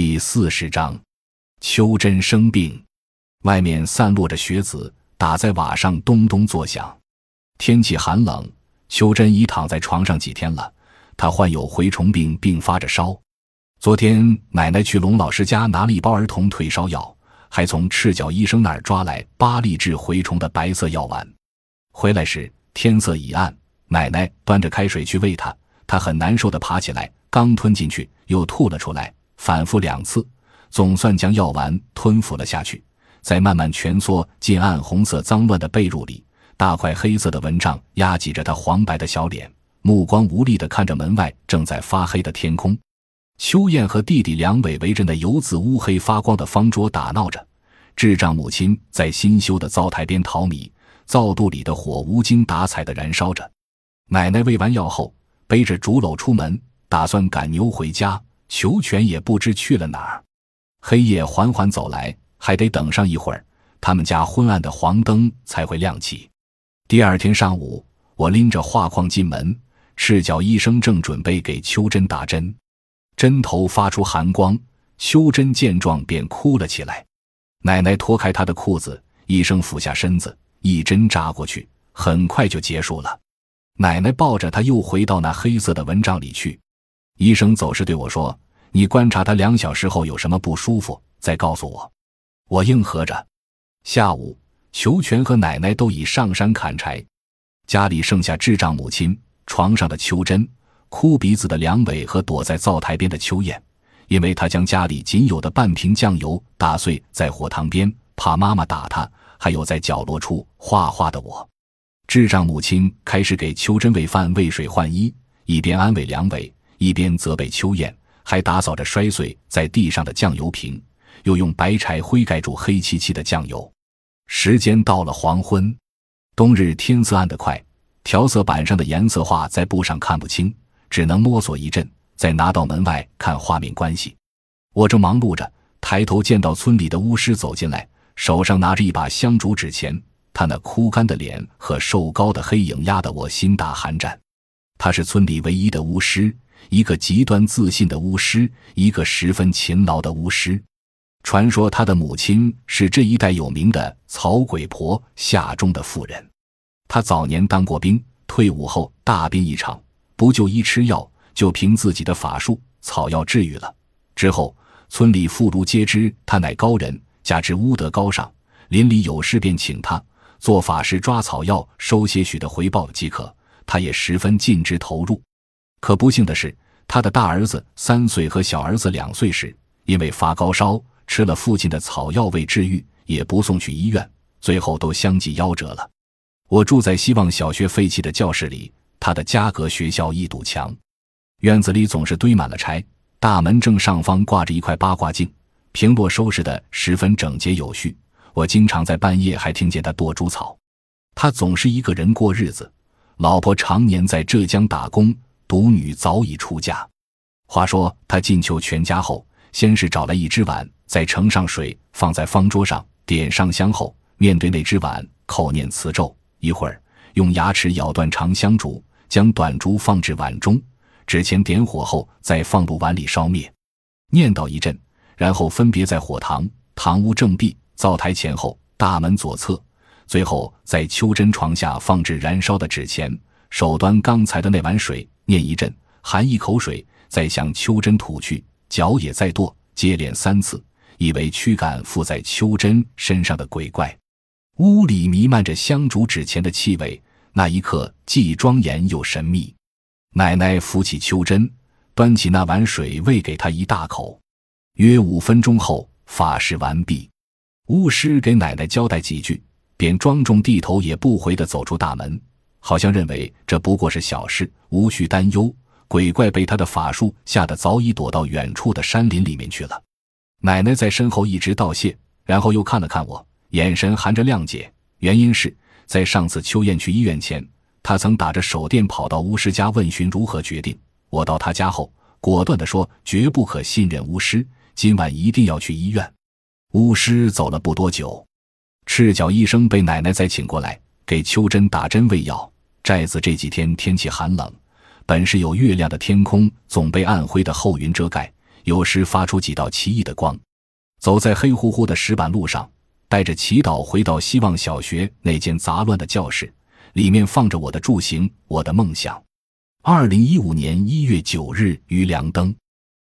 第四十章，秋真生病，外面散落着雪子，打在瓦上咚咚作响。天气寒冷，秋真已躺在床上几天了。她患有蛔虫病，并发着烧。昨天奶奶去龙老师家拿了一包儿童退烧药，还从赤脚医生那儿抓来八粒治蛔虫的白色药丸。回来时天色已暗，奶奶端着开水去喂他，他很难受的爬起来，刚吞进去又吐了出来。反复两次，总算将药丸吞服了下去，再慢慢蜷缩进暗红色脏乱的被褥里。大块黑色的蚊帐压挤着他黄白的小脸，目光无力地看着门外正在发黑的天空。秋燕和弟弟梁伟围着那油渍乌黑发光的方桌打闹着，智障母亲在新修的灶台边淘米，灶肚里的火无精打采地燃烧着。奶奶喂完药后，背着竹篓出门，打算赶牛回家。球权也不知去了哪儿，黑夜缓缓走来，还得等上一会儿，他们家昏暗的黄灯才会亮起。第二天上午，我拎着画框进门，赤脚医生正准备给秋珍打针，针头发出寒光，秋珍见状便哭了起来。奶奶脱开她的裤子，医生俯下身子，一针扎过去，很快就结束了。奶奶抱着他，又回到那黑色的蚊帐里去。医生走时对我说：“你观察他两小时后有什么不舒服，再告诉我。”我应和着。下午，裘全和奶奶都已上山砍柴，家里剩下智障母亲、床上的秋珍、哭鼻子的梁伟和躲在灶台边的秋燕，因为他将家里仅有的半瓶酱油打碎在火塘边，怕妈妈打他；还有在角落处画画的我。智障母亲开始给秋珍喂饭、喂水、换衣，一边安慰梁伟。一边责备秋燕，还打扫着摔碎在地上的酱油瓶，又用白柴灰盖住黑漆漆的酱油。时间到了黄昏，冬日天色暗得快，调色板上的颜色画在布上看不清，只能摸索一阵，再拿到门外看画面关系。我正忙碌着，抬头见到村里的巫师走进来，手上拿着一把香烛纸钱，他那枯干的脸和瘦高的黑影压得我心打寒战。他是村里唯一的巫师。一个极端自信的巫师，一个十分勤劳的巫师。传说他的母亲是这一带有名的草鬼婆夏中的妇人。他早年当过兵，退伍后大病一场，不就医吃药，就凭自己的法术草药治愈了。之后村里妇孺皆知他乃高人，加之巫德高尚，邻里有事便请他做法事，抓草药，收些许的回报即可。他也十分尽职投入。可不幸的是，他的大儿子三岁和小儿子两岁时，因为发高烧，吃了父亲的草药未治愈，也不送去医院，最后都相继夭折了。我住在希望小学废弃的教室里，他的家隔学校一堵墙，院子里总是堆满了柴，大门正上方挂着一块八卦镜，平落收拾得十分整洁有序。我经常在半夜还听见他剁猪草。他总是一个人过日子，老婆常年在浙江打工。独女早已出嫁。话说他进求全家后，先是找来一只碗，再盛上水，放在方桌上，点上香后，面对那只碗口念词咒，一会儿用牙齿咬断长香烛，将短烛放置碗中，纸钱点火后，再放入碗里烧灭。念叨一阵，然后分别在火堂、堂屋正壁、灶台前后、大门左侧，最后在秋珍床下放置燃烧的纸钱，手端刚才的那碗水。念一阵，含一口水，再向秋珍吐去，脚也再跺，接连三次，以为驱赶附在秋珍身上的鬼怪。屋里弥漫着香烛纸钱的气味，那一刻既庄严又神秘。奶奶扶起秋珍，端起那碗水喂给她一大口。约五分钟后，法事完毕，巫师给奶奶交代几句，便庄重地头也不回地走出大门。好像认为这不过是小事，无需担忧。鬼怪被他的法术吓得早已躲到远处的山林里面去了。奶奶在身后一直道谢，然后又看了看我，眼神含着谅解。原因是在上次秋燕去医院前，他曾打着手电跑到巫师家问询如何决定。我到他家后，果断地说绝不可信任巫师，今晚一定要去医院。巫师走了不多久，赤脚医生被奶奶再请过来。给秋珍打针喂药。寨子这几天天气寒冷，本是有月亮的天空总被暗灰的厚云遮盖，有时发出几道奇异的光。走在黑乎乎的石板路上，带着祈祷回到希望小学那间杂乱的教室，里面放着我的住行，我的梦想。二零一五年一月九日于亮灯。